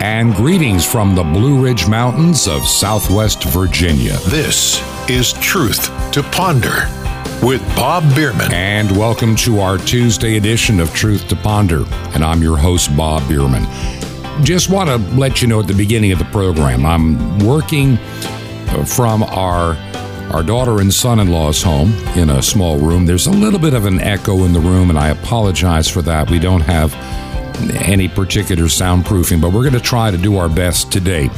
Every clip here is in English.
and greetings from the Blue Ridge Mountains of Southwest Virginia. This is Truth to Ponder with Bob Bierman. And welcome to our Tuesday edition of Truth to Ponder. And I'm your host, Bob Bierman. Just want to let you know at the beginning of the program, I'm working uh, from our our daughter and son-in-law's home in a small room. There's a little bit of an echo in the room, and I apologize for that. We don't have any particular soundproofing, but we're going to try to do our best today.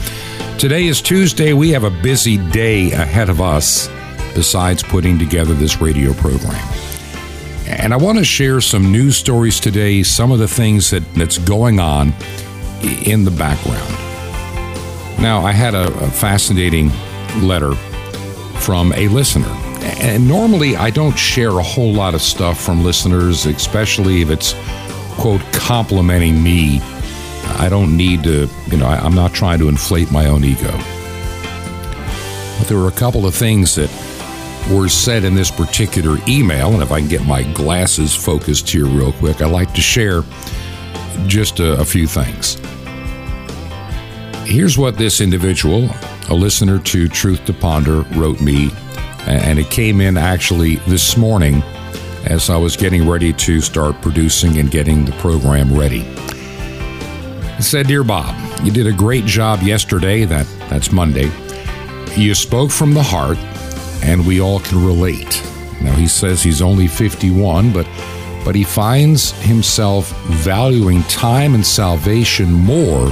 Today is Tuesday. We have a busy day ahead of us besides putting together this radio program. And I want to share some news stories today, some of the things that, that's going on in the background. Now, I had a, a fascinating letter from a listener. And normally I don't share a whole lot of stuff from listeners, especially if it's quote, complimenting me. I don't need to, you know, I, am not trying to inflate my own ego. But there were a couple of things that were said in this particular email, and if I can get my glasses focused here real quick, I'd like to share just a, a few things. Here's what this individual, a listener to Truth to Ponder, wrote me, and it came in actually this morning as I was getting ready to start producing and getting the program ready. He said, Dear Bob, you did a great job yesterday, that, that's Monday. You spoke from the heart, and we all can relate. Now, he says he's only 51, but, but he finds himself valuing time and salvation more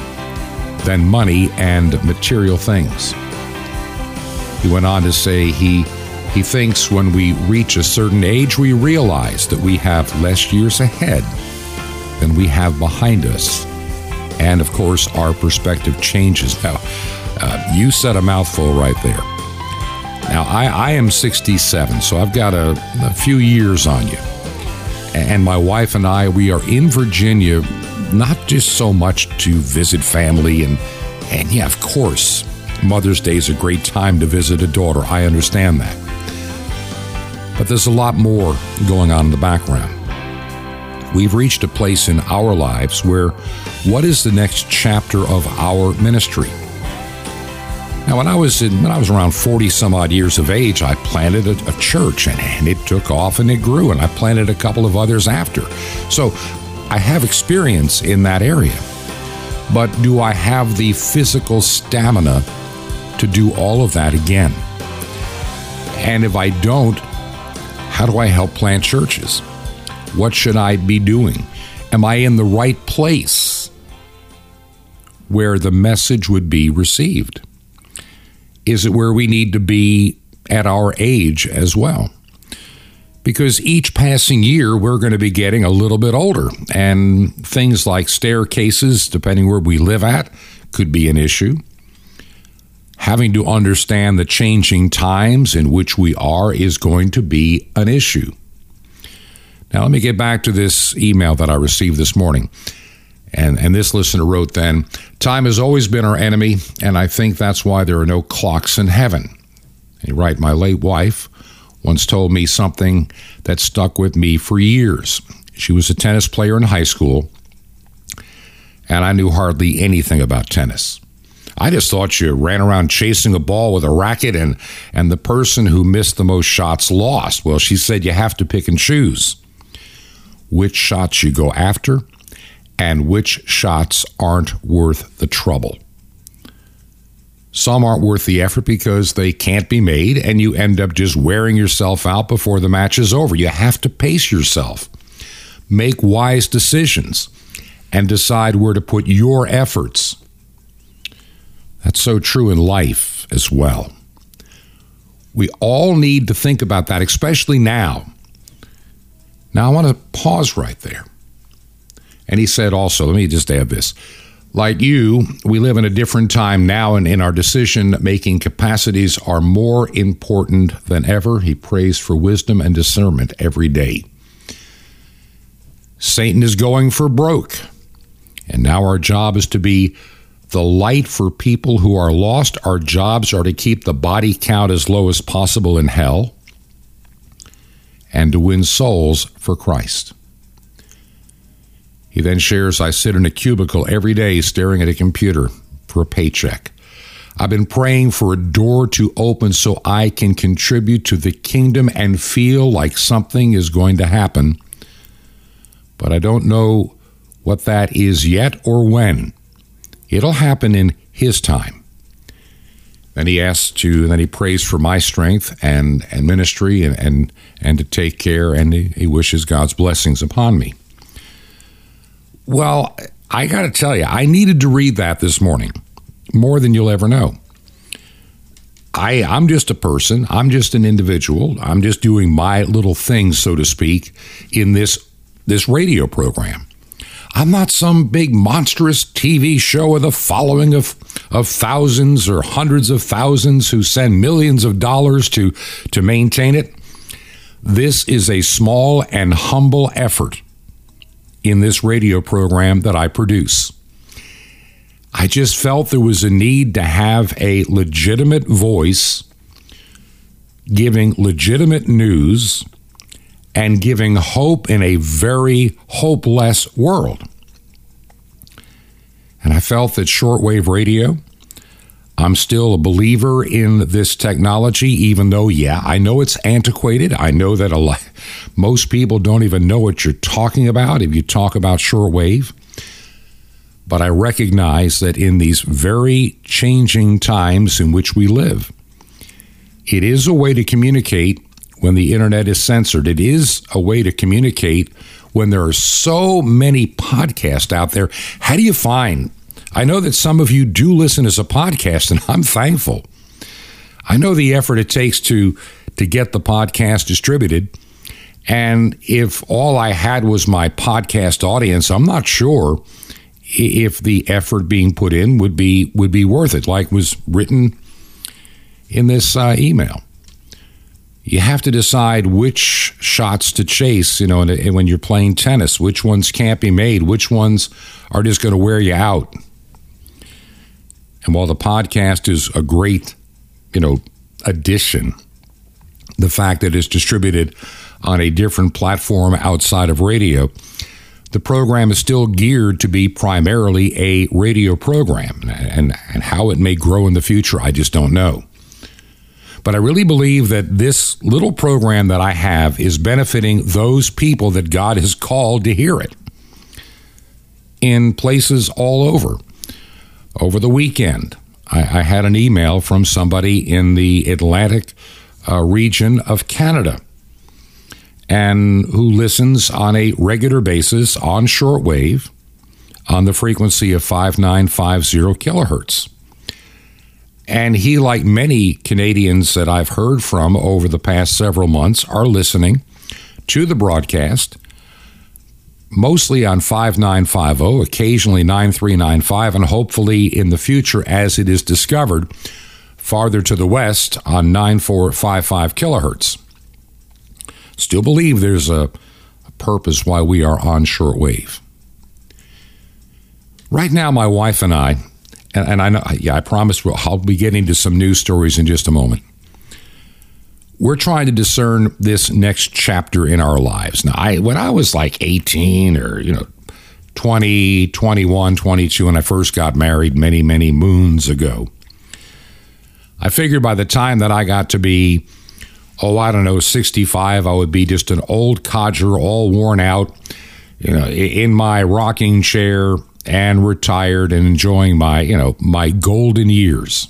than money and material things. He went on to say he he thinks when we reach a certain age, we realize that we have less years ahead than we have behind us. And of course, our perspective changes. Now, uh, you said a mouthful right there. Now, I, I am 67, so I've got a, a few years on you. And my wife and I, we are in Virginia, not just so much to visit family and, and yeah, of course, Mother's Day is a great time to visit a daughter. I understand that. But there's a lot more going on in the background. We've reached a place in our lives where what is the next chapter of our ministry? Now, when I was in, when I was around forty some odd years of age, I planted a, a church, and, and it took off and it grew, and I planted a couple of others after. So, I have experience in that area. But do I have the physical stamina to do all of that again? And if I don't, how do I help plant churches? What should I be doing? Am I in the right place where the message would be received? Is it where we need to be at our age as well? Because each passing year, we're going to be getting a little bit older, and things like staircases, depending where we live at, could be an issue having to understand the changing times in which we are is going to be an issue. Now, let me get back to this email that I received this morning. And, and this listener wrote then, Time has always been our enemy, and I think that's why there are no clocks in heaven. And right, my late wife once told me something that stuck with me for years. She was a tennis player in high school, and I knew hardly anything about tennis. I just thought you ran around chasing a ball with a racket and and the person who missed the most shots lost. Well, she said you have to pick and choose which shots you go after and which shots aren't worth the trouble. Some aren't worth the effort because they can't be made, and you end up just wearing yourself out before the match is over. You have to pace yourself, make wise decisions, and decide where to put your efforts that's so true in life as well. We all need to think about that, especially now. Now, I want to pause right there. And he said also, let me just add this. Like you, we live in a different time now, and in our decision making capacities are more important than ever. He prays for wisdom and discernment every day. Satan is going for broke, and now our job is to be the light for people who are lost. Our jobs are to keep the body count as low as possible in hell and to win souls for Christ. He then shares I sit in a cubicle every day staring at a computer for a paycheck. I've been praying for a door to open so I can contribute to the kingdom and feel like something is going to happen. But I don't know what that is yet or when. It'll happen in His time. Then he asks to, and then he prays for my strength and, and ministry and, and, and to take care, and he, he wishes God's blessings upon me. Well, I got to tell you, I needed to read that this morning more than you'll ever know. I, I'm just a person. I'm just an individual. I'm just doing my little thing, so to speak, in this this radio program. I'm not some big monstrous TV show with a following of, of thousands or hundreds of thousands who send millions of dollars to, to maintain it. This is a small and humble effort in this radio program that I produce. I just felt there was a need to have a legitimate voice giving legitimate news and giving hope in a very hopeless world. And I felt that shortwave radio, I'm still a believer in this technology, even though, yeah, I know it's antiquated. I know that a lot, most people don't even know what you're talking about if you talk about shortwave. But I recognize that in these very changing times in which we live, it is a way to communicate when the internet is censored. It is a way to communicate when there are so many podcasts out there. How do you find? I know that some of you do listen as a podcast, and I'm thankful. I know the effort it takes to to get the podcast distributed. And if all I had was my podcast audience, I'm not sure if the effort being put in would be would be worth it, like was written in this uh, email you have to decide which shots to chase, you know, when you're playing tennis, which ones can't be made, which ones are just going to wear you out. And while the podcast is a great, you know, addition, the fact that it's distributed on a different platform outside of radio, the program is still geared to be primarily a radio program. And, and how it may grow in the future, I just don't know. But I really believe that this little program that I have is benefiting those people that God has called to hear it in places all over. Over the weekend, I, I had an email from somebody in the Atlantic uh, region of Canada and who listens on a regular basis on shortwave on the frequency of 5950 kilohertz. And he, like many Canadians that I've heard from over the past several months, are listening to the broadcast, mostly on 5950, occasionally 9395, and hopefully in the future, as it is discovered, farther to the west on 9455 kilohertz. Still believe there's a, a purpose why we are on shortwave. Right now, my wife and I and, and I know, yeah, I promise we'll, I'll be getting to some news stories in just a moment. We're trying to discern this next chapter in our lives. Now, I when I was like 18 or, you know, 20, 21, 22, when I first got married many, many moons ago, I figured by the time that I got to be, oh, I don't know, 65, I would be just an old codger, all worn out, you know, in my rocking chair, and retired and enjoying my, you know, my golden years.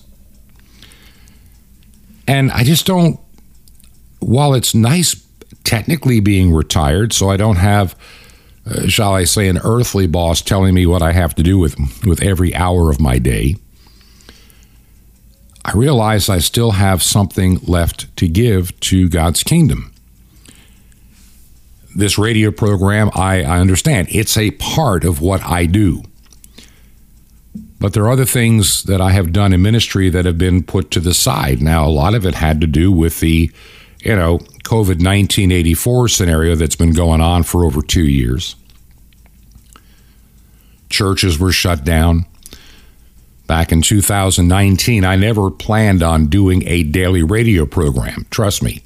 And I just don't, while it's nice technically being retired, so I don't have, uh, shall I say, an earthly boss telling me what I have to do with, with every hour of my day, I realize I still have something left to give to God's kingdom this radio program, I, I understand it's a part of what I do. But there are other things that I have done in ministry that have been put to the side. Now, a lot of it had to do with the, you know, COVID 1984 scenario that's been going on for over two years. Churches were shut down. Back in 2019, I never planned on doing a daily radio program. Trust me.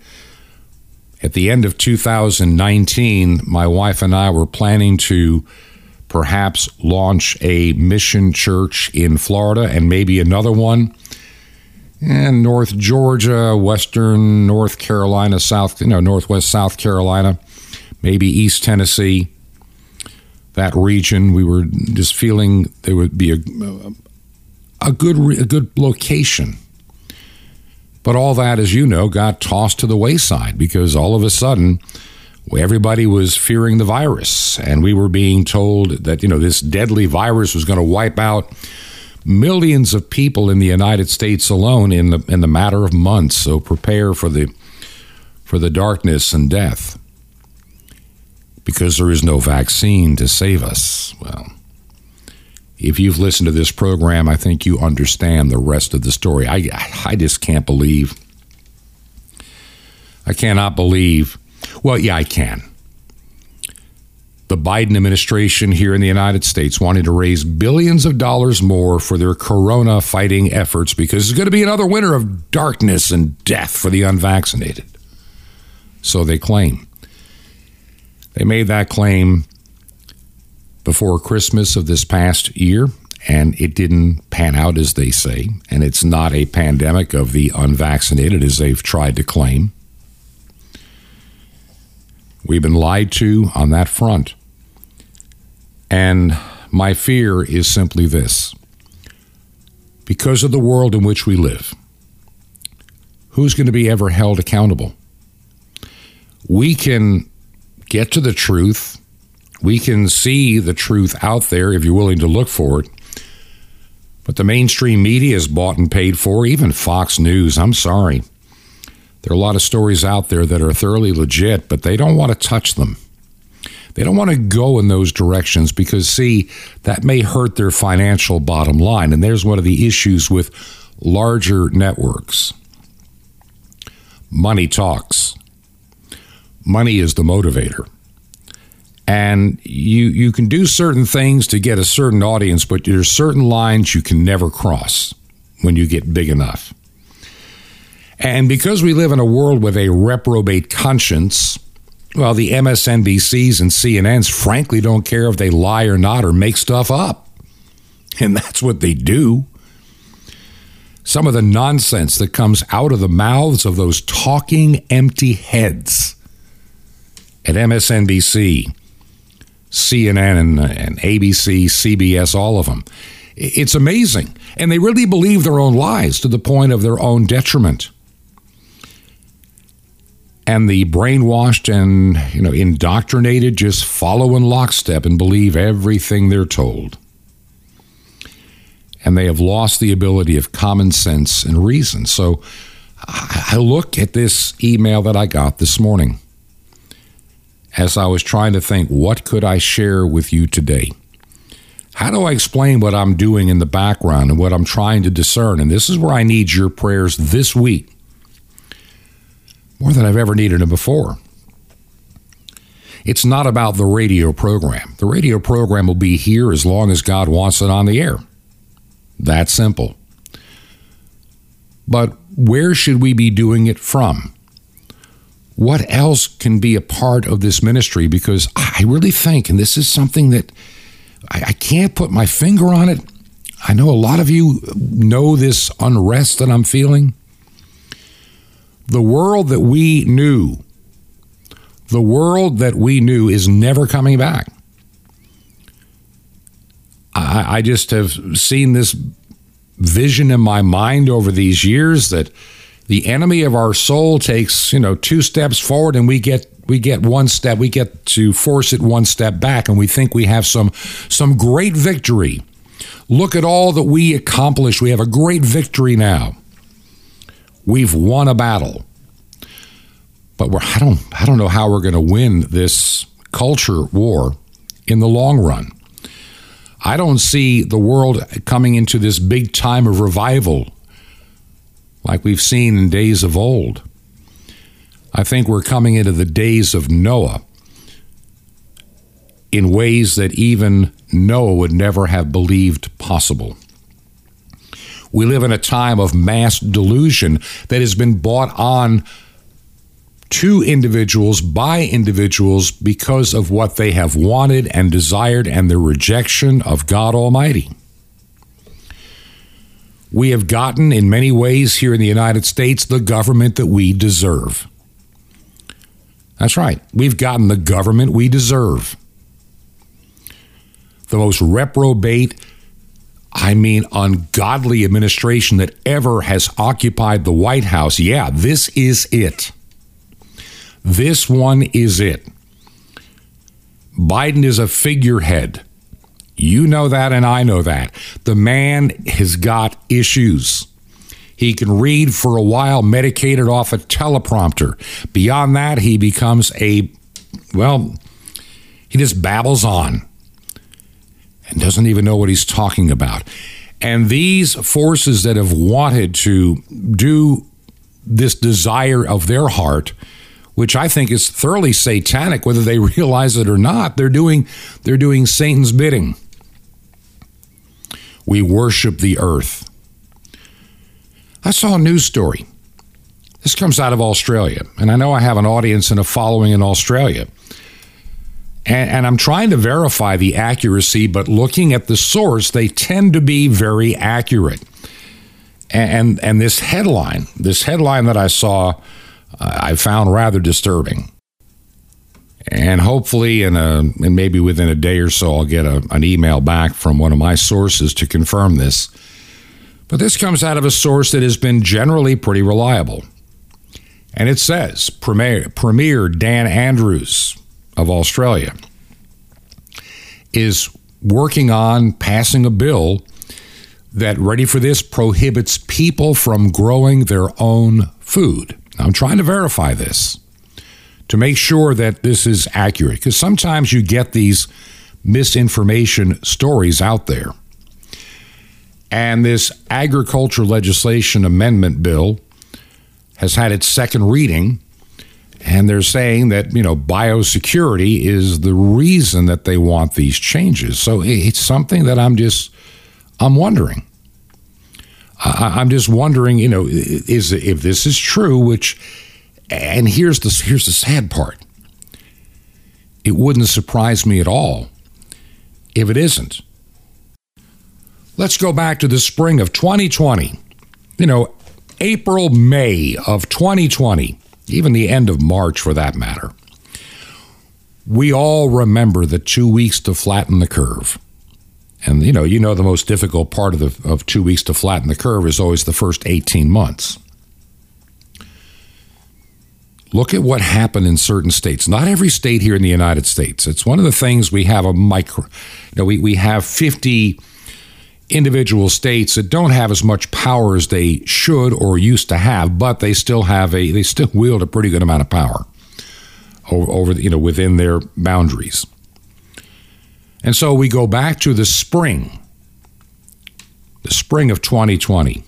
At the end of 2019, my wife and I were planning to perhaps launch a mission church in Florida and maybe another one in North Georgia, Western North Carolina, South, you know, Northwest South Carolina, maybe East Tennessee. That region, we were just feeling there would be a, a good a good location. But all that, as you know, got tossed to the wayside because all of a sudden everybody was fearing the virus, and we were being told that you know this deadly virus was going to wipe out millions of people in the United States alone in the in the matter of months. So prepare for the for the darkness and death because there is no vaccine to save us. Well, if you've listened to this program, I think you understand the rest of the story. I I just can't believe I cannot believe well, yeah, I can. The Biden administration here in the United States wanted to raise billions of dollars more for their corona fighting efforts because it's going to be another winter of darkness and death for the unvaccinated. So they claim. They made that claim before Christmas of this past year, and it didn't pan out as they say. And it's not a pandemic of the unvaccinated as they've tried to claim. We've been lied to on that front. And my fear is simply this because of the world in which we live, who's going to be ever held accountable? We can get to the truth. We can see the truth out there if you're willing to look for it. But the mainstream media is bought and paid for, even Fox News. I'm sorry. There are a lot of stories out there that are thoroughly legit, but they don't want to touch them. They don't want to go in those directions because, see, that may hurt their financial bottom line. And there's one of the issues with larger networks. Money talks. Money is the motivator. And you, you can do certain things to get a certain audience, but there's certain lines you can never cross when you get big enough. And because we live in a world with a reprobate conscience, well, the MSNBCs and CNNs frankly don't care if they lie or not or make stuff up. And that's what they do. Some of the nonsense that comes out of the mouths of those talking empty heads at MSNBC, CNN, and, and ABC, CBS, all of them. It's amazing. And they really believe their own lies to the point of their own detriment and the brainwashed and you know indoctrinated just follow in lockstep and believe everything they're told and they have lost the ability of common sense and reason so i look at this email that i got this morning as i was trying to think what could i share with you today how do i explain what i'm doing in the background and what i'm trying to discern and this is where i need your prayers this week more than I've ever needed them before. It's not about the radio program. The radio program will be here as long as God wants it on the air. That simple. But where should we be doing it from? What else can be a part of this ministry? Because I really think, and this is something that I, I can't put my finger on it. I know a lot of you know this unrest that I'm feeling. The world that we knew, the world that we knew is never coming back. I, I just have seen this vision in my mind over these years that the enemy of our soul takes, you know, two steps forward and we get we get one step, we get to force it one step back and we think we have some some great victory. Look at all that we accomplished. We have a great victory now. We've won a battle. But we're, I don't I don't know how we're going to win this culture war in the long run. I don't see the world coming into this big time of revival like we've seen in days of old. I think we're coming into the days of Noah in ways that even Noah would never have believed possible. We live in a time of mass delusion that has been bought on to individuals by individuals because of what they have wanted and desired and their rejection of God Almighty. We have gotten, in many ways, here in the United States, the government that we deserve. That's right. We've gotten the government we deserve. The most reprobate, I mean, ungodly administration that ever has occupied the White House. Yeah, this is it. This one is it. Biden is a figurehead. You know that, and I know that. The man has got issues. He can read for a while, medicated off a teleprompter. Beyond that, he becomes a, well, he just babbles on and doesn't even know what he's talking about. And these forces that have wanted to do this desire of their heart, which I think is thoroughly satanic, whether they realize it or not, they're doing they're doing Satan's bidding. We worship the earth. I saw a news story. This comes out of Australia, and I know I have an audience and a following in Australia. And, and, I'm trying to verify the accuracy, but looking at the source, they tend to be very accurate. And, and, and this headline, this headline that I saw, uh, I found rather disturbing. And hopefully, in a, and maybe within a day or so, I'll get a, an email back from one of my sources to confirm this. But this comes out of a source that has been generally pretty reliable. And it says Premier, Premier Dan Andrews of Australia is working on passing a bill that, ready for this, prohibits people from growing their own food. Now, I'm trying to verify this to make sure that this is accurate because sometimes you get these misinformation stories out there. And this agriculture legislation amendment bill has had its second reading. And they're saying that, you know, biosecurity is the reason that they want these changes. So it's something that I'm just, I'm wondering. I'm just wondering, you know, is if this is true, which, and here's the here's the sad part. It wouldn't surprise me at all if it isn't. Let's go back to the spring of 2020. You know, April, May of 2020, even the end of March for that matter. We all remember the two weeks to flatten the curve. And you know, you know the most difficult part of the of 2 weeks to flatten the curve is always the first 18 months. Look at what happened in certain states. Not every state here in the United States. It's one of the things we have a micro you know, we, we have 50 individual states that don't have as much power as they should or used to have, but they still have a they still wield a pretty good amount of power over, over you know within their boundaries. And so we go back to the spring, the spring of 2020.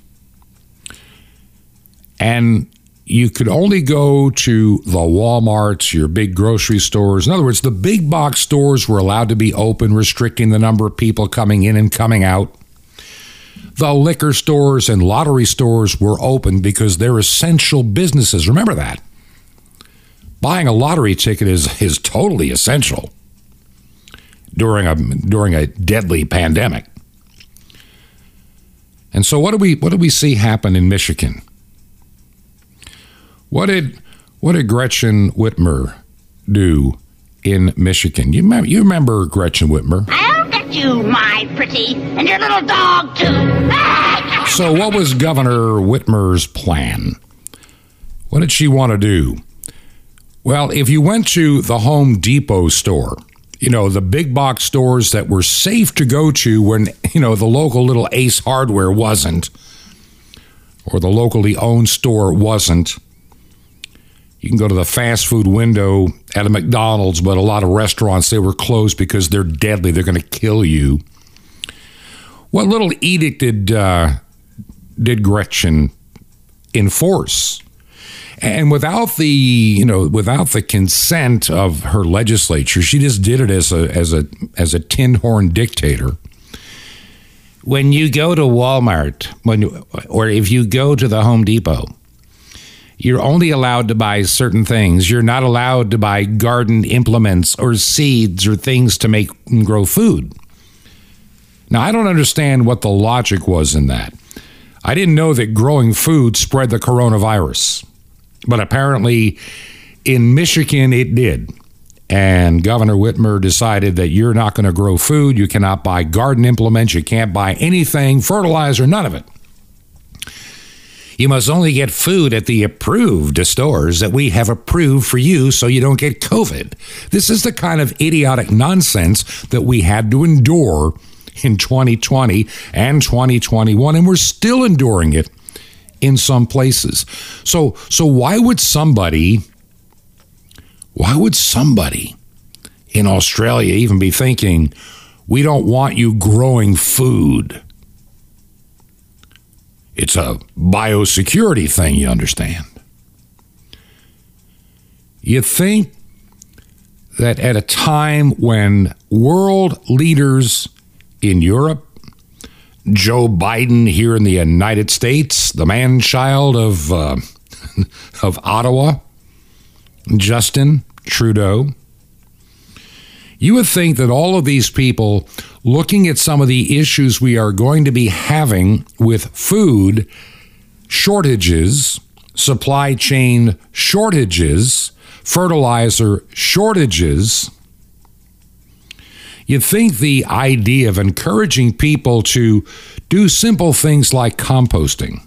And you could only go to the Walmarts, your big grocery stores. In other words, the big box stores were allowed to be open, restricting the number of people coming in and coming out. The liquor stores and lottery stores were open because they're essential businesses. Remember that. Buying a lottery ticket is, is totally essential during a during a deadly pandemic. And so what do we what do we see happen in Michigan? What did what did Gretchen Whitmer do in Michigan? You remember, you remember Gretchen Whitmer? I'll get you, my pretty, and your little dog, too. so, what was Governor Whitmer's plan? What did she want to do? Well, if you went to the Home Depot store, you know, the big box stores that were safe to go to when, you know, the local little Ace Hardware wasn't, or the locally owned store wasn't, you can go to the fast food window at a McDonald's, but a lot of restaurants, they were closed because they're deadly. They're going to kill you. What little edict did, uh, did Gretchen enforce? And without the, you know, without the consent of her legislature, she just did it as a as a as a tin horn dictator. When you go to Walmart, when or if you go to the Home Depot, you're only allowed to buy certain things. You're not allowed to buy garden implements or seeds or things to make and grow food. Now, I don't understand what the logic was in that. I didn't know that growing food spread the coronavirus, but apparently in Michigan it did. And Governor Whitmer decided that you're not going to grow food, you cannot buy garden implements, you can't buy anything, fertilizer, none of it. You must only get food at the approved stores that we have approved for you so you don't get COVID. This is the kind of idiotic nonsense that we had to endure in 2020 and 2021, and we're still enduring it in some places. So, so why would somebody, why would somebody in Australia even be thinking, we don't want you growing food? It's a biosecurity thing, you understand. You think that at a time when world leaders in Europe, Joe Biden here in the United States, the man child of, uh, of Ottawa, Justin Trudeau, you would think that all of these people looking at some of the issues we are going to be having with food shortages, supply chain shortages, fertilizer shortages, you'd think the idea of encouraging people to do simple things like composting,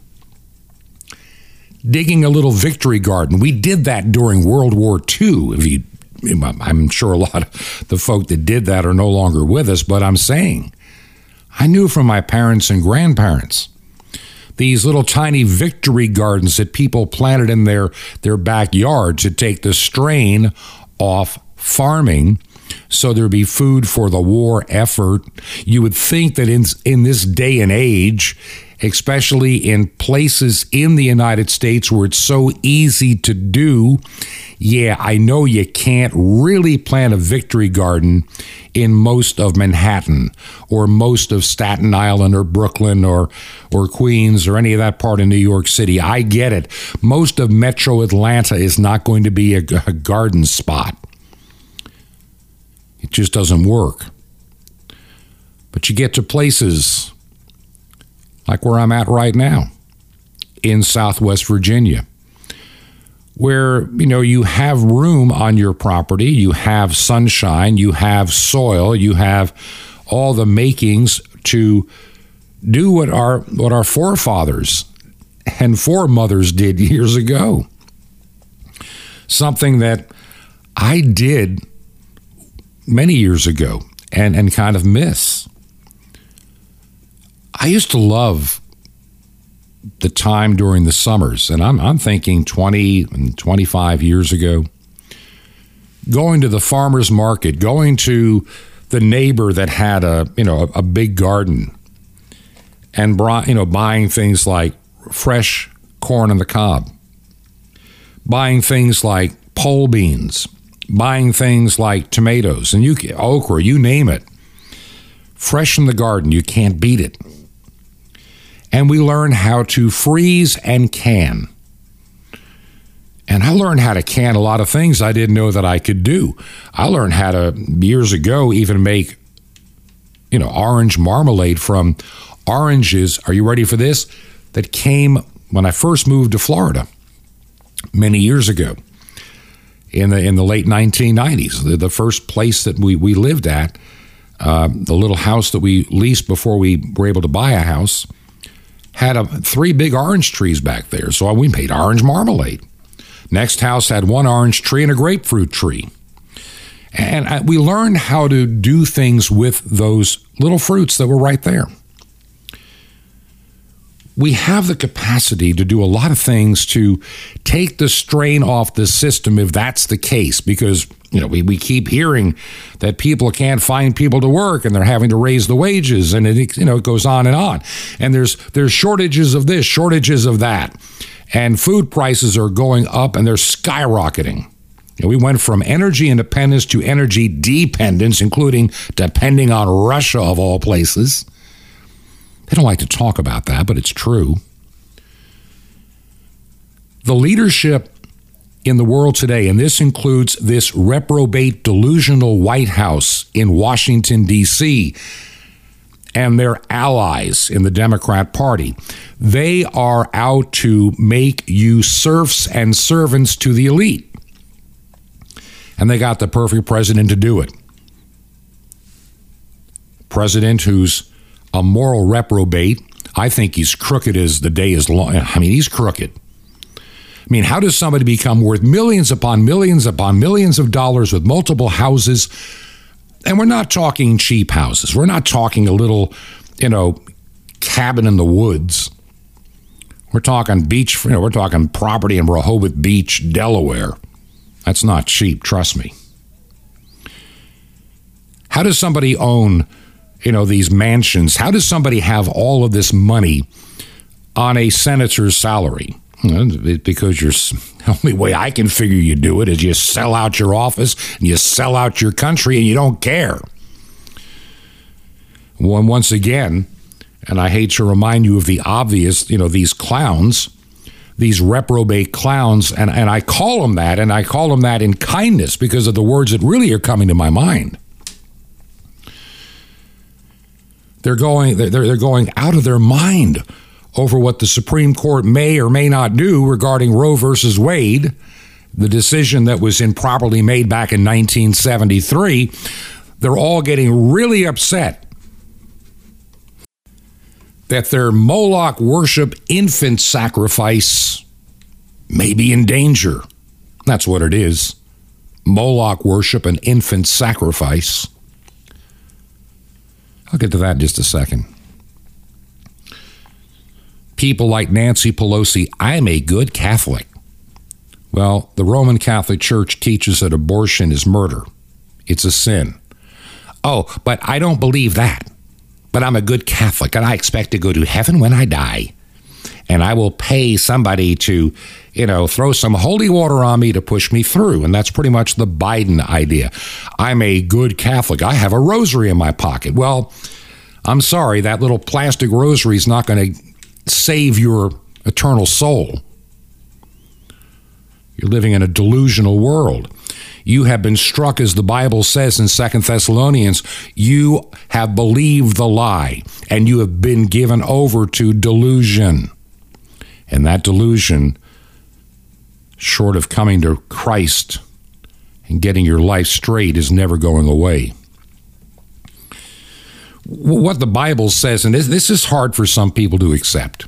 digging a little victory garden. We did that during World War II, if you I'm sure a lot of the folk that did that are no longer with us, but I'm saying I knew from my parents and grandparents these little tiny victory gardens that people planted in their, their backyard to take the strain off farming so there'd be food for the war effort. You would think that in, in this day and age, especially in places in the United States where it's so easy to do, yeah, I know you can't really plant a victory garden in most of Manhattan or most of Staten Island or Brooklyn or or Queens or any of that part of New York City. I get it. Most of metro Atlanta is not going to be a, a garden spot. It just doesn't work. But you get to places like where I'm at right now in Southwest Virginia where you know you have room on your property, you have sunshine, you have soil, you have all the makings to do what our what our forefathers and foremothers did years ago. Something that I did many years ago and, and kind of miss. I used to love the time during the summers, and I'm, I'm thinking 20 and 25 years ago, going to the farmer's market, going to the neighbor that had a, you know, a, a big garden and, brought, you know, buying things like fresh corn on the cob, buying things like pole beans, buying things like tomatoes and you okra, you name it. Fresh from the garden, you can't beat it and we learn how to freeze and can. And I learned how to can a lot of things I didn't know that I could do. I learned how to, years ago, even make, you know, orange marmalade from oranges. Are you ready for this? That came when I first moved to Florida many years ago in the in the late 1990s. The, the first place that we, we lived at, uh, the little house that we leased before we were able to buy a house had a, three big orange trees back there, so we made orange marmalade. Next house had one orange tree and a grapefruit tree. And uh, we learned how to do things with those little fruits that were right there. We have the capacity to do a lot of things to take the strain off the system if that's the case, because you know, we, we keep hearing that people can't find people to work and they're having to raise the wages and it you know it goes on and on. And there's there's shortages of this, shortages of that. And food prices are going up and they're skyrocketing. We went from energy independence to energy dependence, including depending on Russia of all places. They don't like to talk about that, but it's true. The leadership in the world today, and this includes this reprobate, delusional White House in Washington, D.C., and their allies in the Democrat Party. They are out to make you serfs and servants to the elite. And they got the perfect president to do it. President who's a moral reprobate. I think he's crooked as the day is long. I mean, he's crooked. I mean, how does somebody become worth millions upon millions upon millions of dollars with multiple houses? And we're not talking cheap houses. We're not talking a little, you know, cabin in the woods. We're talking beach, you know, we're talking property in Rehoboth Beach, Delaware. That's not cheap, trust me. How does somebody own, you know, these mansions? How does somebody have all of this money on a senator's salary? because you're the only way I can figure you do it is you sell out your office and you sell out your country and you don't care. Well, once again, and I hate to remind you of the obvious, you know, these clowns, these reprobate clowns, and, and I call them that, and I call them that in kindness because of the words that really are coming to my mind. They're going, they're, they're going out of their mind over what the Supreme Court may or may not do regarding Roe versus Wade, the decision that was improperly made back in 1973, they're all getting really upset that their Moloch worship infant sacrifice may be in danger. That's what it is. Moloch worship and infant sacrifice. I'll get to that in just a second people like Nancy Pelosi, I'm a good Catholic. Well, the Roman Catholic Church teaches that abortion is murder, it's a sin. Oh, but I don't believe that. But I'm a good Catholic and I expect to go to heaven when I die. And I will pay somebody to, you know, throw some holy water on me to push me through. And that's pretty much the Biden idea. I'm a good Catholic. I have a rosary in my pocket. Well, I'm sorry, that little plastic rosary is not going to save your eternal soul. You're living in a delusional world. You have been struck, as the Bible says in Second Thessalonians, you have believed the lie, and you have been given over to delusion. And that delusion, short of coming to Christ and getting your life straight, is never going away what the Bible says, and this, is hard for some people to accept,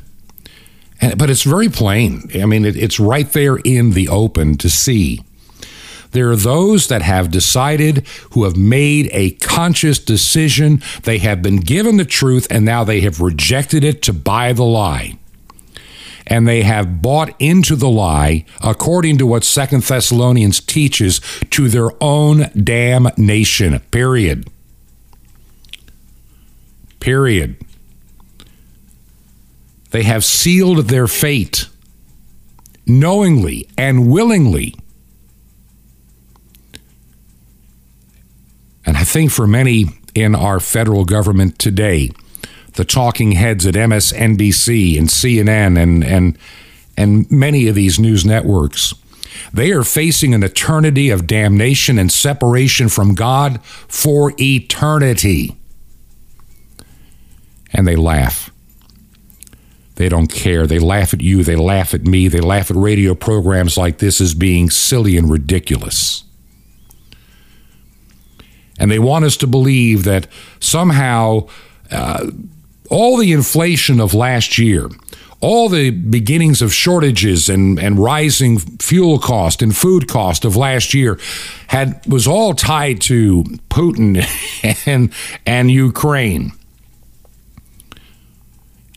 but it's very plain. I mean, it's right there in the open to see. There are those that have decided, who have made a conscious decision. They have been given the truth, and now they have rejected it to buy the lie. And they have bought into the lie, according to what Second Thessalonians teaches, to their own damnation. Period. Period. They have sealed their fate knowingly and willingly. And I think for many in our federal government today, the talking heads at MSNBC and CNN and, and, and many of these news networks, they are facing an eternity of damnation and separation from God for eternity and they laugh. They don't care. They laugh at you. They laugh at me. They laugh at radio programs like this as being silly and ridiculous. And they want us to believe that somehow uh, all the inflation of last year, all the beginnings of shortages and, and rising fuel cost and food cost of last year had was all tied to Putin and and Ukraine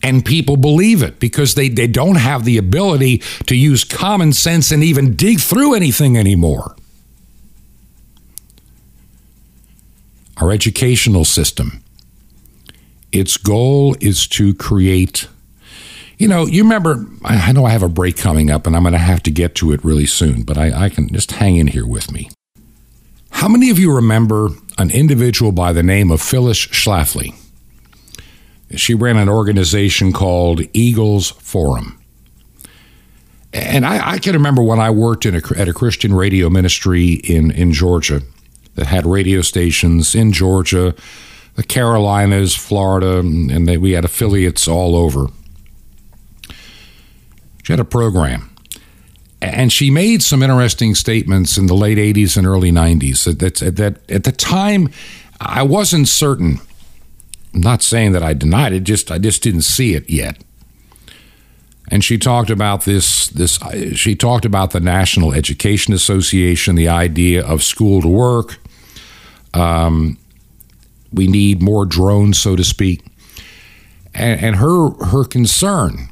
and people believe it because they, they don't have the ability to use common sense and even dig through anything anymore. Our educational system, its goal is to create. You know, you remember, I know I have a break coming up and I'm going to have to get to it really soon, but I, I can just hang in here with me. How many of you remember an individual by the name of Phyllis Schlafly? She ran an organization called Eagles Forum. And I, I can remember when I worked a, at a Christian radio ministry in, in Georgia that had radio stations in Georgia, the Carolinas, Florida, and they, we had affiliates all over. She had a program. And she made some interesting statements in the late 80s and early 90s that, that, that at the time I wasn't certain. I'm not saying that I denied it, just I just didn't see it yet. And she talked about this this she talked about the National Education Association, the idea of school to work. Um, we need more drones, so to speak. And, and her her concern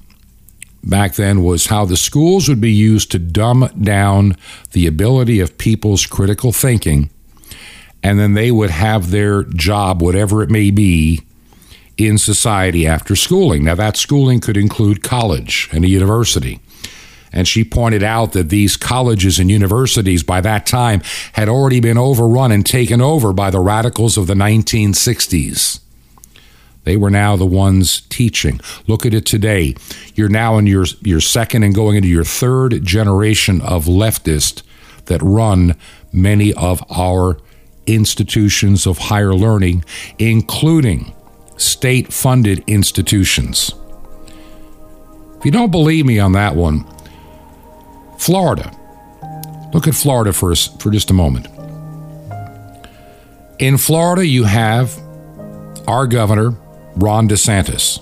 back then was how the schools would be used to dumb down the ability of people's critical thinking, and then they would have their job, whatever it may be, in society after schooling. Now, that schooling could include college and a university. And she pointed out that these colleges and universities by that time had already been overrun and taken over by the radicals of the 1960s. They were now the ones teaching. Look at it today. You're now in your, your second and going into your third generation of leftists that run many of our institutions of higher learning, including state funded institutions. If you don't believe me on that one, Florida. Look at Florida for, for just a moment. In Florida, you have our governor, Ron DeSantis,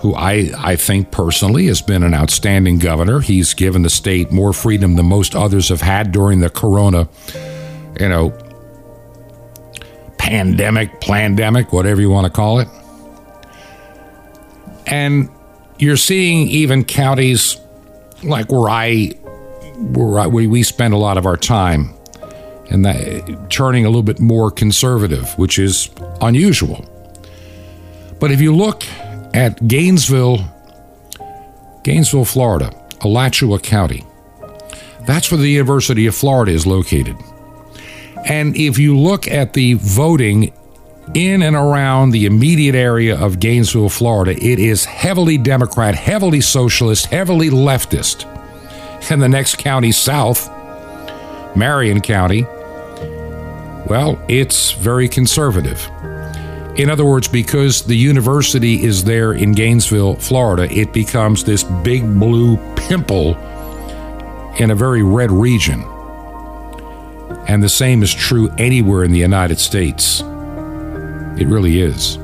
who I, I think personally has been an outstanding governor. He's given the state more freedom than most others have had during the corona, you know, pandemic, pandemic, whatever you want to call it. And you're seeing even counties like where I, where I, we spend a lot of our time, and that turning a little bit more conservative, which is unusual. But if you look at Gainesville, Gainesville, Florida, Alachua County, that's where the University of Florida is located. And if you look at the voting in and around the immediate area of Gainesville, Florida, it is heavily Democrat, heavily socialist, heavily leftist. And the next county south, Marion County, well, it's very conservative. In other words, because the university is there in Gainesville, Florida, it becomes this big blue pimple in a very red region. And the same is true anywhere in the United States. It really is.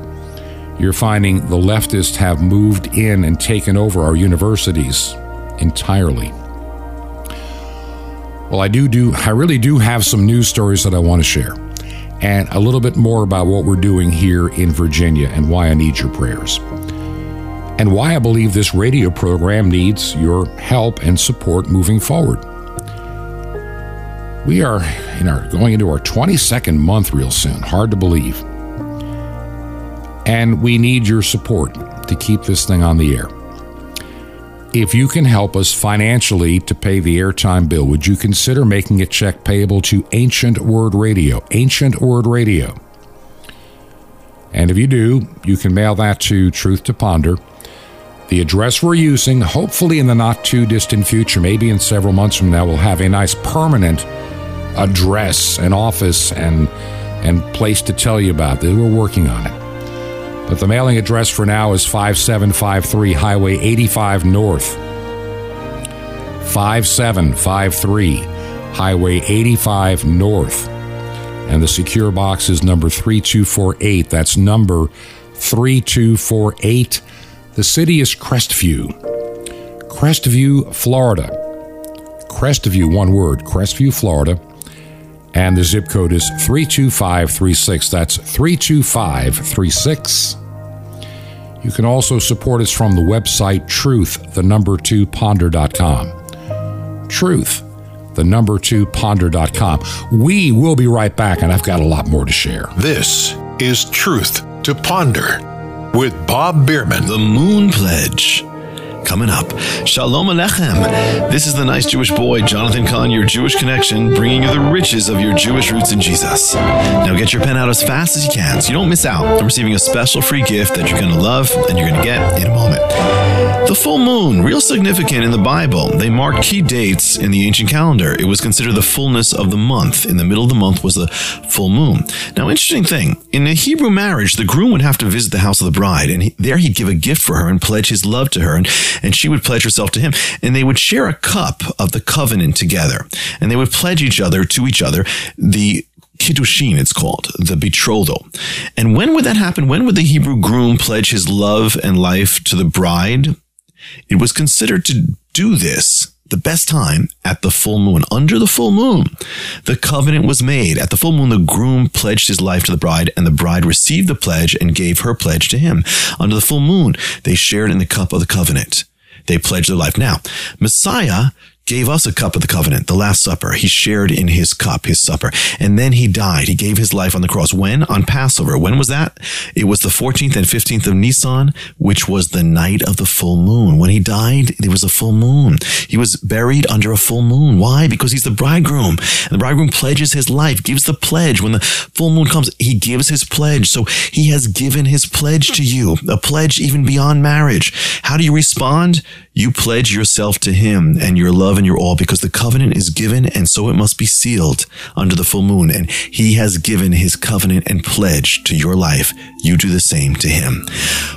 You're finding the leftists have moved in and taken over our universities entirely. Well, I do do I really do have some news stories that I want to share and a little bit more about what we're doing here in Virginia and why I need your prayers. And why I believe this radio program needs your help and support moving forward. We are in our going into our 22nd month real soon. Hard to believe. And we need your support to keep this thing on the air. If you can help us financially to pay the airtime bill, would you consider making a check payable to Ancient Word Radio? Ancient Word Radio. And if you do, you can mail that to Truth to Ponder. The address we're using, hopefully in the not too distant future, maybe in several months from now, we'll have a nice permanent address and office and and place to tell you about. We're working on it. But the mailing address for now is 5753 Highway 85 North. 5753 Highway 85 North. And the secure box is number 3248. That's number 3248. The city is Crestview. Crestview, Florida. Crestview, one word, Crestview, Florida. And the zip code is 32536. That's 32536. You can also support us from the website truth, the number two ponder.com. Truth, the number two ponder.com. We will be right back, and I've got a lot more to share. This is Truth to Ponder with Bob Bierman. The Moon Pledge. Coming up. Shalom Alechem. This is the nice Jewish boy, Jonathan Cahn, your Jewish connection, bringing you the riches of your Jewish roots in Jesus. Now get your pen out as fast as you can so you don't miss out on receiving a special free gift that you're going to love and you're going to get in a moment. The full moon, real significant in the Bible. They marked key dates in the ancient calendar. It was considered the fullness of the month. In the middle of the month was the full moon. Now, interesting thing in a Hebrew marriage, the groom would have to visit the house of the bride, and he, there he'd give a gift for her and pledge his love to her, and, and she would pledge herself to him. And they would share a cup of the covenant together, and they would pledge each other to each other the Kiddushin, it's called, the betrothal. And when would that happen? When would the Hebrew groom pledge his love and life to the bride? It was considered to do this the best time at the full moon. Under the full moon, the covenant was made. At the full moon, the groom pledged his life to the bride, and the bride received the pledge and gave her pledge to him. Under the full moon, they shared in the cup of the covenant. They pledged their life. Now, Messiah gave us a cup of the covenant, the Last Supper. He shared in his cup, his supper. And then he died. He gave his life on the cross. When? On Passover. When was that? It was the 14th and 15th of Nisan, which was the night of the full moon. When he died, there was a full moon. He was buried under a full moon. Why? Because he's the bridegroom. And the bridegroom pledges his life, gives the pledge. When the full moon comes, he gives his pledge. So he has given his pledge to you, a pledge even beyond marriage. How do you respond? You pledge yourself to him and your love your all because the covenant is given and so it must be sealed under the full moon. And he has given his covenant and pledge to your life. You do the same to him.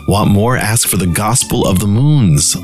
Want more? Ask for the gospel of the moons.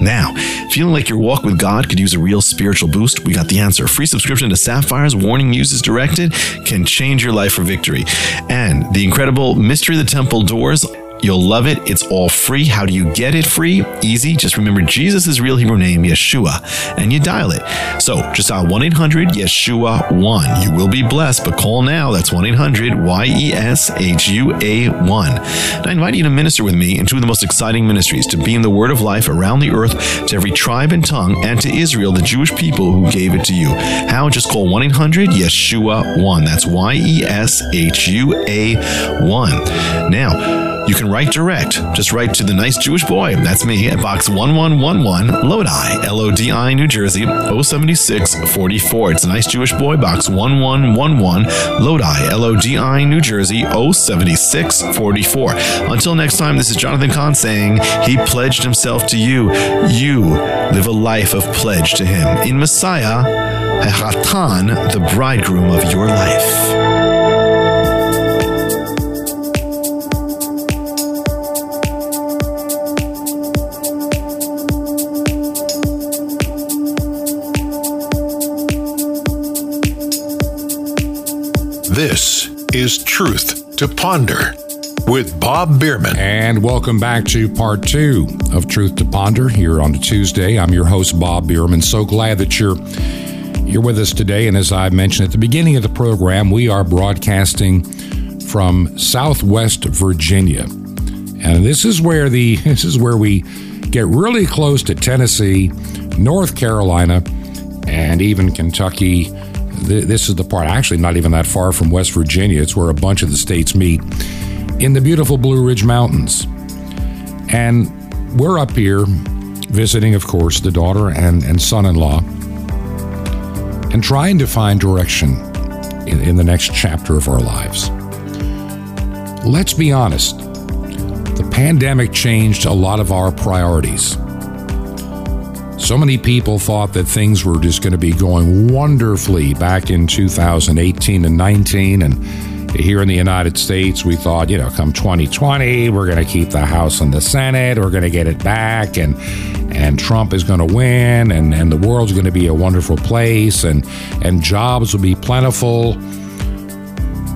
Now, feeling like your walk with God could use a real spiritual boost? We got the answer. Free subscription to Sapphire's Warning Muses Directed can change your life for victory. And the incredible Mystery of the Temple Doors You'll love it. It's all free. How do you get it free? Easy. Just remember Jesus' real Hebrew name, Yeshua, and you dial it. So just dial 1 800 Yeshua 1. You will be blessed, but call now. That's 1 800 Y E S H U A 1. And I invite you to minister with me in two of the most exciting ministries to be in the word of life around the earth to every tribe and tongue and to Israel, the Jewish people who gave it to you. How? Just call 1 800 Yeshua 1. That's Y E S H U A 1. Now, you can write direct. Just write to the nice Jewish boy. That's me at box 1111 Lodi, L O D I, New Jersey 07644. It's a nice Jewish boy, box 1111 Lodi, L O D I, New Jersey 07644. Until next time, this is Jonathan Cahn saying, He pledged himself to you. You live a life of pledge to Him. In Messiah, Hatan, the bridegroom of your life. Truth to Ponder with Bob Bierman. And welcome back to part two of Truth to Ponder here on a Tuesday. I'm your host, Bob Bierman. So glad that you're you're with us today. And as I mentioned at the beginning of the program, we are broadcasting from Southwest Virginia. And this is where the this is where we get really close to Tennessee, North Carolina, and even Kentucky this is the part, actually, not even that far from West Virginia. It's where a bunch of the states meet in the beautiful Blue Ridge Mountains. And we're up here visiting, of course, the daughter and, and son in law and trying to find direction in, in the next chapter of our lives. Let's be honest, the pandemic changed a lot of our priorities. So many people thought that things were just going to be going wonderfully back in 2018 and 19. And here in the United States, we thought, you know, come 2020, we're going to keep the House and the Senate, we're going to get it back, and and Trump is going to win, and, and the world's going to be a wonderful place, and, and jobs will be plentiful.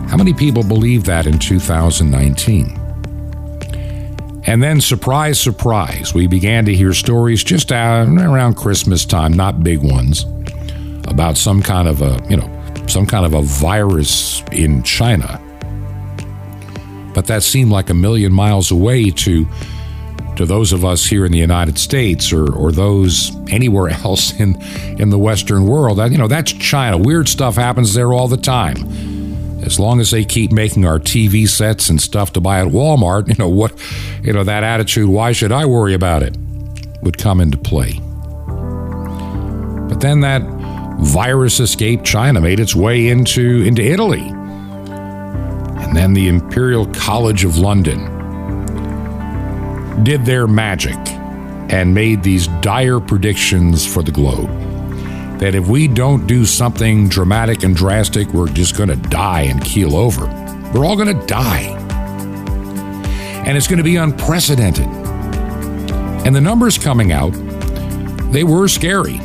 How many people believed that in 2019? And then, surprise, surprise, we began to hear stories just around Christmas time, not big ones, about some kind of a, you know, some kind of a virus in China. But that seemed like a million miles away to to those of us here in the United States or, or those anywhere else in, in the Western world. That you know, that's China. Weird stuff happens there all the time as long as they keep making our TV sets and stuff to buy at Walmart, you know what, you know that attitude. Why should I worry about it? would come into play. But then that virus escaped China, made its way into, into Italy. And then the Imperial College of London did their magic and made these dire predictions for the globe. That if we don't do something dramatic and drastic, we're just going to die and keel over. We're all going to die. And it's going to be unprecedented. And the numbers coming out, they were scary.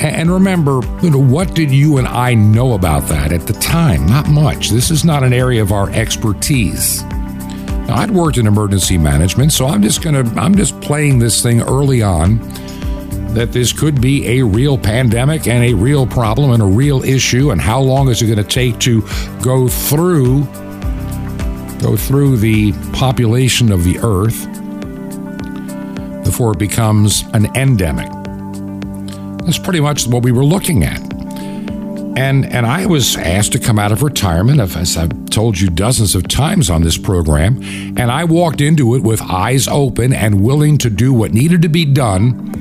And remember, you know, what did you and I know about that at the time? Not much. This is not an area of our expertise. Now, I'd worked in emergency management, so I'm just gonna I'm just playing this thing early on that this could be a real pandemic and a real problem and a real issue and how long is it going to take to go through go through the population of the earth before it becomes an endemic. That's pretty much what we were looking at. And and I was asked to come out of retirement, as I've told you dozens of times on this program, and I walked into it with eyes open and willing to do what needed to be done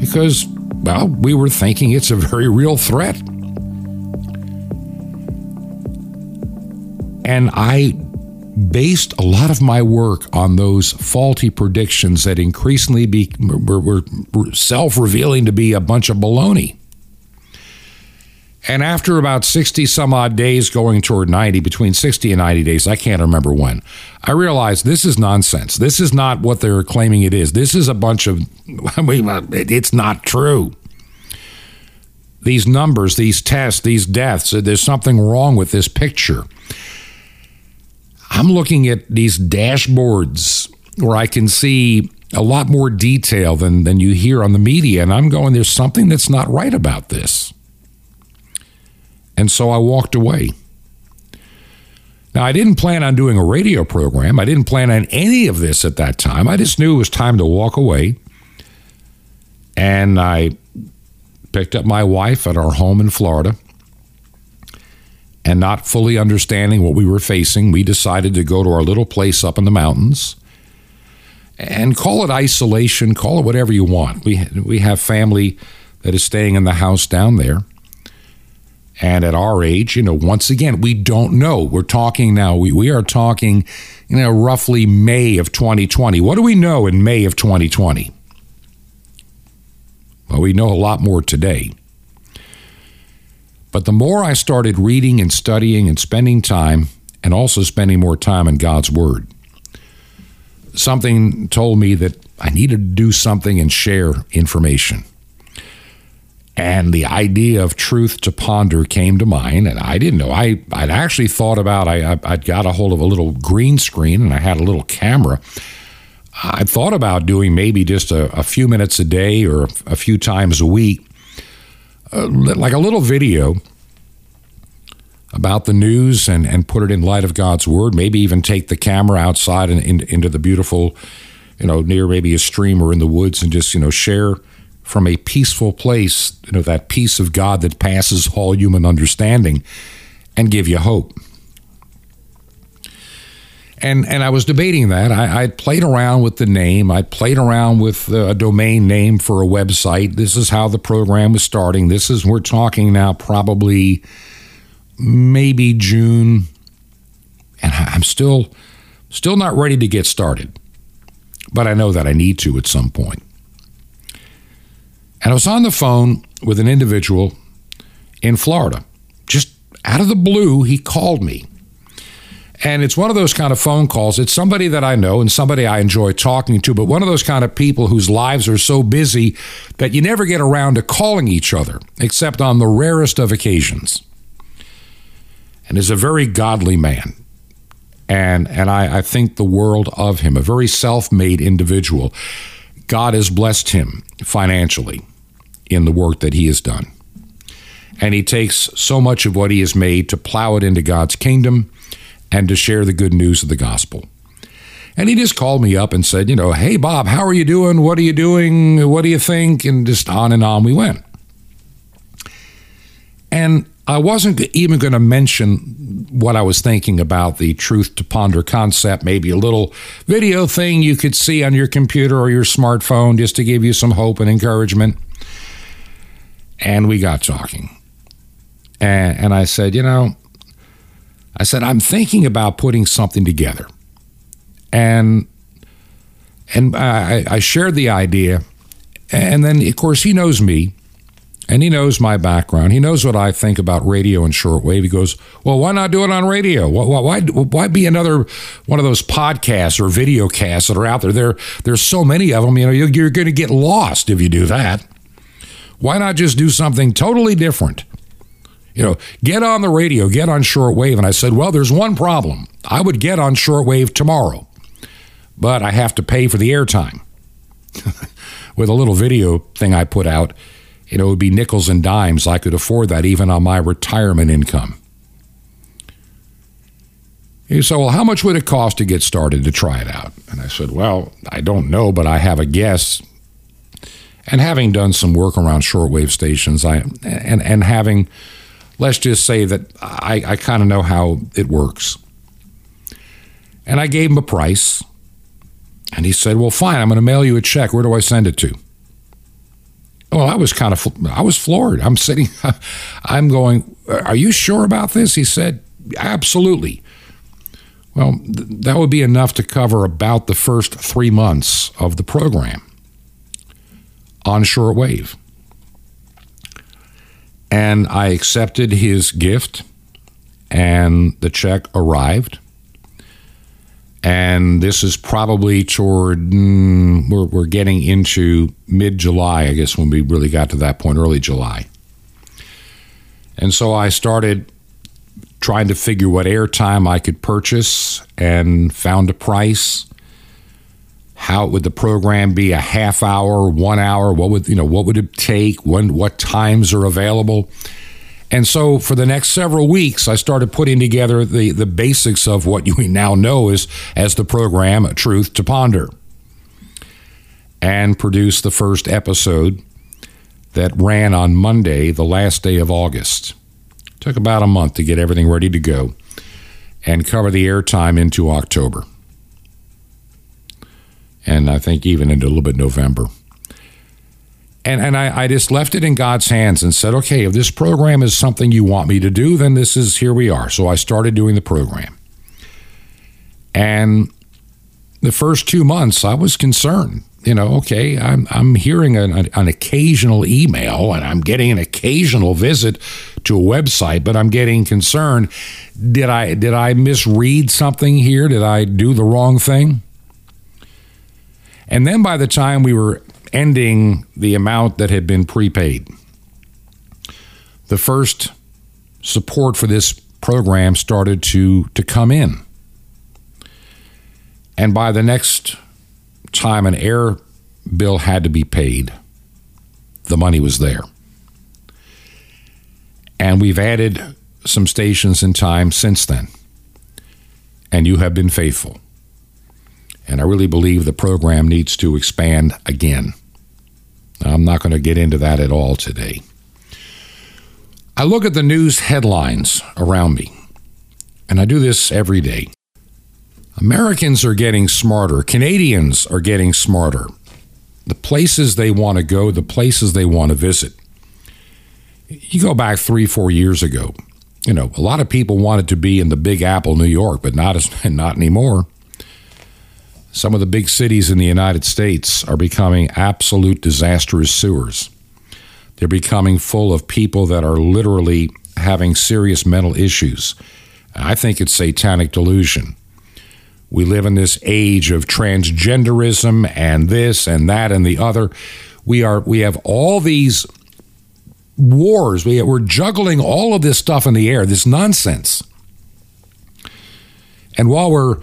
because well, we were thinking it's a very real threat. And I based a lot of my work on those faulty predictions that increasingly be, were, were self revealing to be a bunch of baloney. And after about 60 some odd days going toward 90, between 60 and 90 days, I can't remember when, I realized this is nonsense. This is not what they're claiming it is. This is a bunch of, it's not true. These numbers, these tests, these deaths, uh, there's something wrong with this picture. I'm looking at these dashboards where I can see a lot more detail than, than you hear on the media, and I'm going, there's something that's not right about this. And so I walked away. Now, I didn't plan on doing a radio program. I didn't plan on any of this at that time. I just knew it was time to walk away. And I picked up my wife at our home in Florida and not fully understanding what we were facing, we decided to go to our little place up in the mountains and call it isolation, call it whatever you want. We, we have family that is staying in the house down there. And at our age, you know, once again, we don't know. We're talking now, we, we are talking, you know, roughly May of 2020. What do we know in May of 2020? Well, we know a lot more today. But the more I started reading and studying and spending time, and also spending more time in God's Word, something told me that I needed to do something and share information. And the idea of truth to ponder came to mind, and I didn't know. I, I'd actually thought about I, I'd got a hold of a little green screen and I had a little camera. I thought about doing maybe just a, a few minutes a day or a few times a week uh, like a little video about the news and, and put it in light of God's word. Maybe even take the camera outside and in, into the beautiful, you know, near maybe a stream or in the woods and just, you know, share from a peaceful place, you know, that peace of God that passes all human understanding and give you hope. And and I was debating that. I, I played around with the name. I played around with uh, a domain name for a website. This is how the program was starting. This is we're talking now probably maybe June, and I'm still still not ready to get started. But I know that I need to at some point. And I was on the phone with an individual in Florida. Just out of the blue, he called me. And it's one of those kind of phone calls. It's somebody that I know and somebody I enjoy talking to, but one of those kind of people whose lives are so busy that you never get around to calling each other, except on the rarest of occasions. And is a very godly man. And, and I, I think the world of him, a very self made individual. God has blessed him financially in the work that he has done. And he takes so much of what he has made to plow it into God's kingdom and to share the good news of the gospel. And he just called me up and said, you know, hey, Bob, how are you doing? What are you doing? What do you think? And just on and on we went. And I wasn't even going to mention what I was thinking about the truth to ponder concept, maybe a little video thing you could see on your computer or your smartphone just to give you some hope and encouragement. And we got talking. And, and I said, you know, I said, I'm thinking about putting something together. And and I, I shared the idea. And then, of course, he knows me and he knows my background. He knows what I think about radio and shortwave. He goes, "Well, why not do it on radio? Why, why, why be another one of those podcasts or video casts that are out there? There, there's so many of them. You know, you're, you're going to get lost if you do that. Why not just do something totally different? You know, get on the radio, get on shortwave." And I said, "Well, there's one problem. I would get on shortwave tomorrow, but I have to pay for the airtime." With a little video thing I put out you know, it would be nickels and dimes. I could afford that even on my retirement income. He said, Well, how much would it cost to get started to try it out? And I said, Well, I don't know, but I have a guess. And having done some work around shortwave stations, I and, and having, let's just say that I, I kind of know how it works. And I gave him a price. And he said, Well, fine, I'm going to mail you a check. Where do I send it to? Well, I was kind of, I was floored. I'm sitting, I'm going, Are you sure about this? He said, Absolutely. Well, th- that would be enough to cover about the first three months of the program on shortwave. And I accepted his gift, and the check arrived and this is probably toward mm, we're, we're getting into mid July, I guess, when we really got to that point, early July. And so I started trying to figure what airtime I could purchase and found a price. How would the program be? A half hour, one hour? What would you know? What would it take? When? What times are available? And so for the next several weeks, I started putting together the, the basics of what you now know is as the program Truth to Ponder and produced the first episode that ran on Monday, the last day of August. Took about a month to get everything ready to go and cover the airtime into October. And I think even into a little bit November. And, and I, I just left it in God's hands and said, okay, if this program is something you want me to do, then this is here we are. So I started doing the program. And the first two months, I was concerned. You know, okay, I'm, I'm hearing an, an occasional email and I'm getting an occasional visit to a website, but I'm getting concerned. Did I did I misread something here? Did I do the wrong thing? And then by the time we were ending the amount that had been prepaid. The first support for this program started to, to come in. And by the next time an air bill had to be paid, the money was there. And we've added some stations in time since then. And you have been faithful. And I really believe the program needs to expand again. I'm not going to get into that at all today. I look at the news headlines around me, and I do this every day. Americans are getting smarter, Canadians are getting smarter. The places they want to go, the places they want to visit. You go back three, four years ago, you know, a lot of people wanted to be in the Big Apple, New York, but not as not anymore. Some of the big cities in the United States are becoming absolute disastrous sewers. They're becoming full of people that are literally having serious mental issues. I think it's satanic delusion. We live in this age of transgenderism and this and that and the other. We are we have all these wars. We, we're juggling all of this stuff in the air, this nonsense. And while we're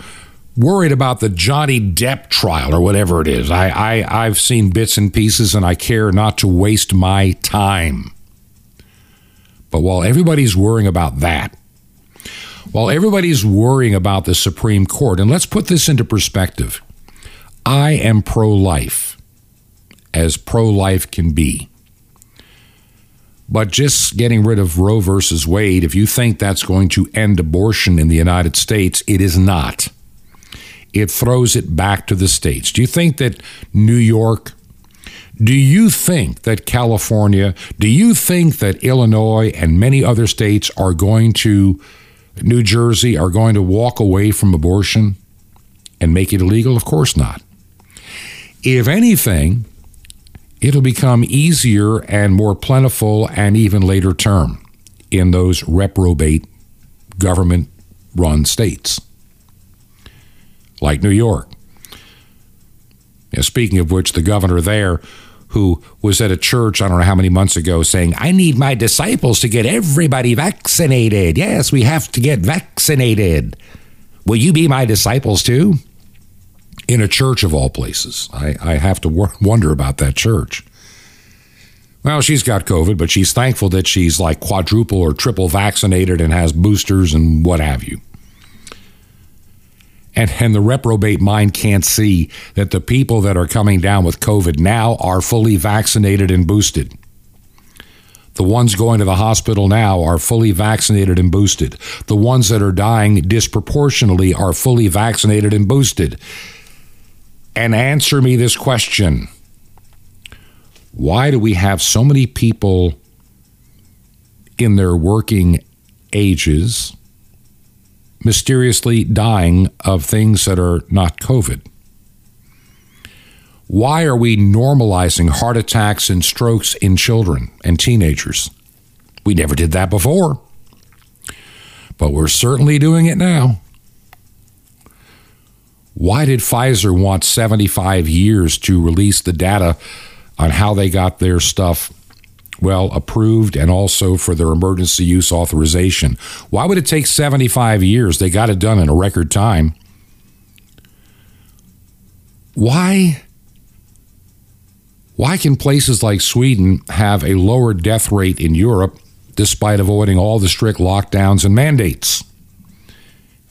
worried about the Johnny Depp trial or whatever it is. I, I, I've seen bits and pieces and I care not to waste my time. But while everybody's worrying about that, while everybody's worrying about the Supreme Court, and let's put this into perspective I am pro life, as pro life can be. But just getting rid of Roe versus Wade, if you think that's going to end abortion in the United States, it is not. It throws it back to the states. Do you think that New York, do you think that California, do you think that Illinois and many other states are going to, New Jersey, are going to walk away from abortion and make it illegal? Of course not. If anything, it'll become easier and more plentiful and even later term in those reprobate government run states like New York. Speaking of which, the governor there, who was at a church, I don't know how many months ago, saying, I need my disciples to get everybody vaccinated. Yes, we have to get vaccinated. Will you be my disciples too? In a church of all places. I, I have to wonder about that church. Well, she's got COVID, but she's thankful that she's like quadruple or triple vaccinated and has boosters and what have you and, and the reprobate mind can't see that the people that are coming down with COVID now are fully vaccinated and boosted. The ones going to the hospital now are fully vaccinated and boosted. The ones that are dying disproportionately are fully vaccinated and boosted. And answer me this question Why do we have so many people in their working ages mysteriously dying of things that are not COVID? Why are we normalizing heart attacks and strokes in children and teenagers? We never did that before, but we're certainly doing it now. Why did Pfizer want 75 years to release the data on how they got their stuff well, approved and also for their emergency use authorization. Why would it take 75 years? They got it done in a record time. Why? Why can places like Sweden have a lower death rate in Europe despite avoiding all the strict lockdowns and mandates?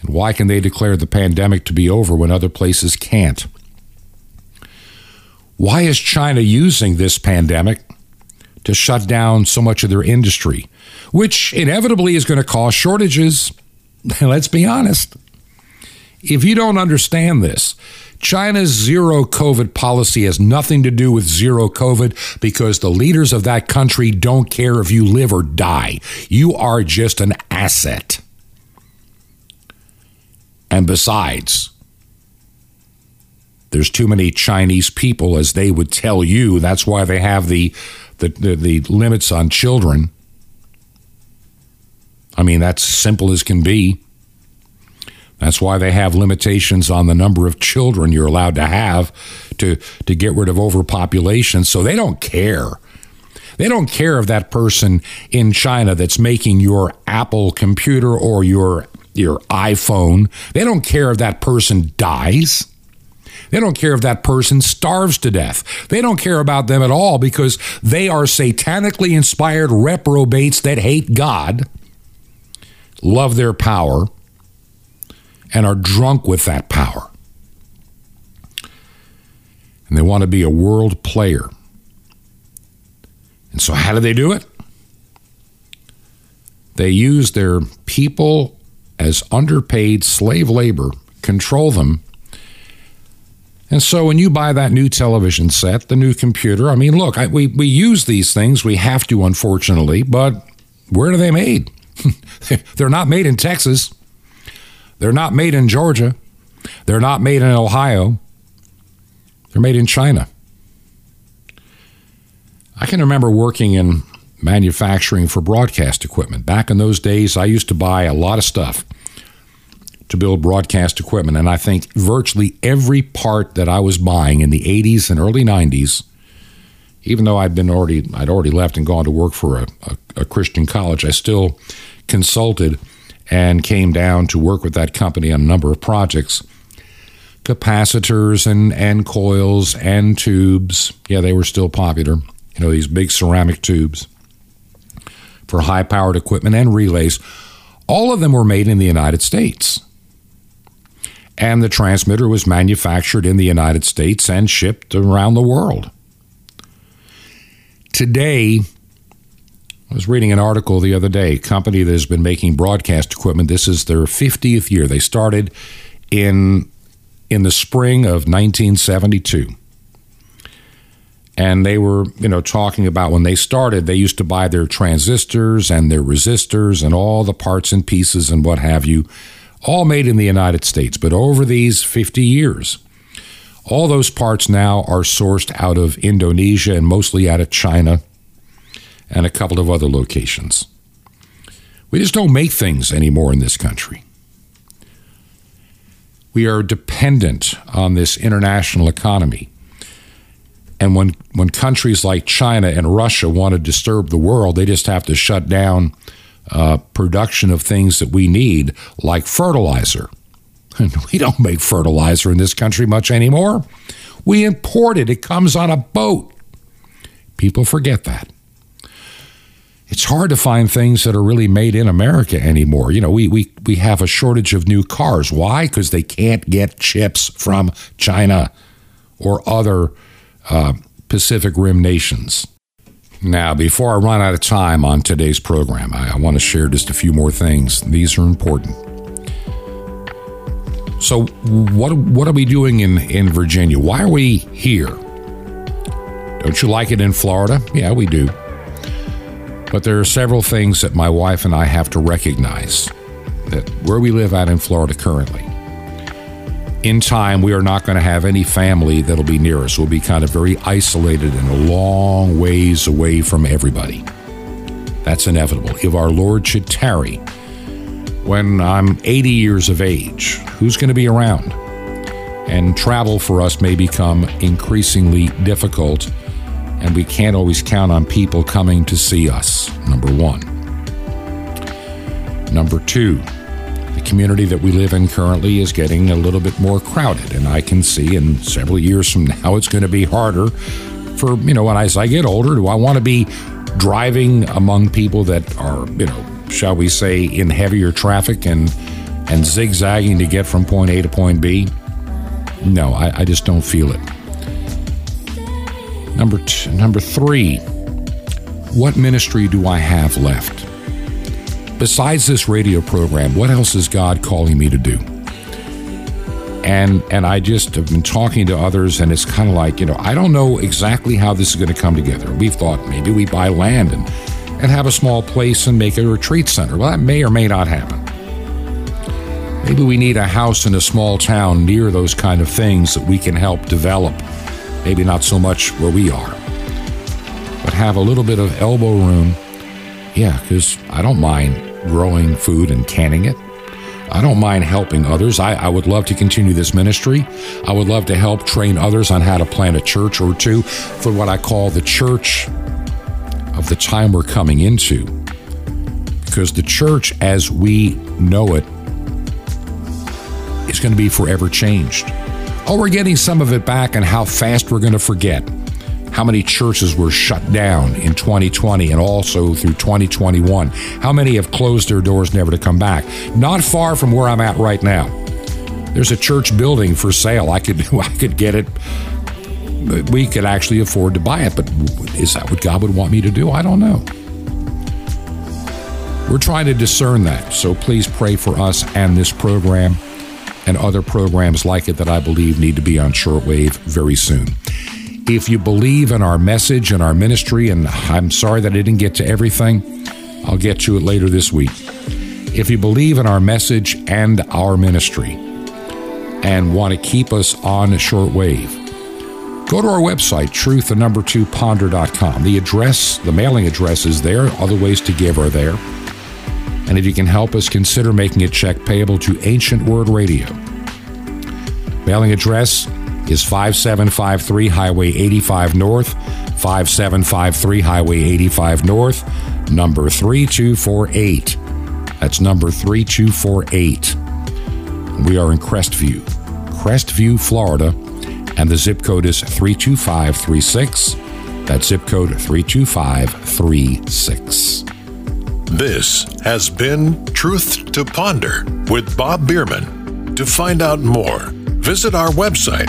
And why can they declare the pandemic to be over when other places can't? Why is China using this pandemic to shut down so much of their industry, which inevitably is going to cause shortages. Let's be honest. If you don't understand this, China's zero COVID policy has nothing to do with zero COVID because the leaders of that country don't care if you live or die. You are just an asset. And besides, there's too many Chinese people, as they would tell you. That's why they have the the, the, the limits on children. I mean, that's simple as can be. That's why they have limitations on the number of children you're allowed to have to, to get rid of overpopulation. So they don't care. They don't care if that person in China that's making your Apple computer or your your iPhone, they don't care if that person dies. They don't care if that person starves to death. They don't care about them at all because they are satanically inspired reprobates that hate God, love their power, and are drunk with that power. And they want to be a world player. And so, how do they do it? They use their people as underpaid slave labor, control them, and so when you buy that new television set, the new computer, I mean, look, I, we, we use these things. We have to, unfortunately, but where are they made? They're not made in Texas. They're not made in Georgia. They're not made in Ohio. They're made in China. I can remember working in manufacturing for broadcast equipment. Back in those days, I used to buy a lot of stuff to build broadcast equipment. And I think virtually every part that I was buying in the 80s and early 90s, even though I'd been already I'd already left and gone to work for a, a, a Christian college, I still consulted and came down to work with that company on a number of projects. Capacitors and, and coils and tubes. Yeah, they were still popular. You know, these big ceramic tubes for high powered equipment and relays. All of them were made in the United States and the transmitter was manufactured in the United States and shipped around the world. Today, I was reading an article the other day, a company that has been making broadcast equipment. This is their 50th year. They started in in the spring of 1972. And they were, you know, talking about when they started, they used to buy their transistors and their resistors and all the parts and pieces and what have you, all made in the United States. But over these 50 years, all those parts now are sourced out of Indonesia and mostly out of China and a couple of other locations. We just don't make things anymore in this country. We are dependent on this international economy. And when, when countries like China and Russia want to disturb the world, they just have to shut down uh, production of things that we need, like fertilizer. And we don't make fertilizer in this country much anymore. We import it, it comes on a boat. People forget that it's hard to find things that are really made in America anymore. You know, we, we, we have a shortage of new cars. Why? Because they can't get chips from China or other uh, Pacific Rim nations. Now, before I run out of time on today's program, I, I want to share just a few more things. These are important. So, what, what are we doing in, in Virginia? Why are we here? Don't you like it in Florida? Yeah, we do. But there are several things that my wife and I have to recognize that where we live at in Florida currently, in time, we are not going to have any family that'll be near us. We'll be kind of very isolated and a long ways away from everybody. That's inevitable. If our Lord should tarry when I'm 80 years of age, who's going to be around? And travel for us may become increasingly difficult and we can't always count on people coming to see us, number one. Number two, community that we live in currently is getting a little bit more crowded, and I can see in several years from now it's going to be harder for, you know, as I get older, do I want to be driving among people that are, you know, shall we say, in heavier traffic and and zigzagging to get from point A to point B? No, I, I just don't feel it. Number two, number three, what ministry do I have left? Besides this radio program, what else is God calling me to do? And and I just have been talking to others, and it's kind of like you know I don't know exactly how this is going to come together. We've thought maybe we buy land and and have a small place and make a retreat center. Well, that may or may not happen. Maybe we need a house in a small town near those kind of things that we can help develop Maybe not so much where we are, but have a little bit of elbow room. Yeah, because I don't mind growing food and canning it. I don't mind helping others. I, I, would love to continue this ministry. I would love to help train others on how to plant a church or two for what I call the church of the time we're coming into. Because the church as we know it is going to be forever changed. Oh, we're getting some of it back, and how fast we're going to forget how many churches were shut down in 2020 and also through 2021. How many have closed their doors never to come back? Not far from where I'm at right now. There's a church building for sale. I could I could get it. We could actually afford to buy it, but is that what God would want me to do? I don't know. We're trying to discern that. So please pray for us and this program and other programs like it that I believe need to be on shortwave very soon. If you believe in our message and our ministry, and I'm sorry that I didn't get to everything, I'll get to it later this week. If you believe in our message and our ministry and want to keep us on a shortwave, go to our website, truth, the number two ponder.com. The address, the mailing address is there. Other ways to give are there. And if you can help us, consider making a check payable to Ancient Word Radio. Mailing address is 5753 Highway 85 North, 5753 Highway 85 North, number 3248. That's number 3248. We are in Crestview, Crestview, Florida, and the zip code is 32536. That zip code 32536. This has been Truth to Ponder with Bob Bierman. To find out more, visit our website,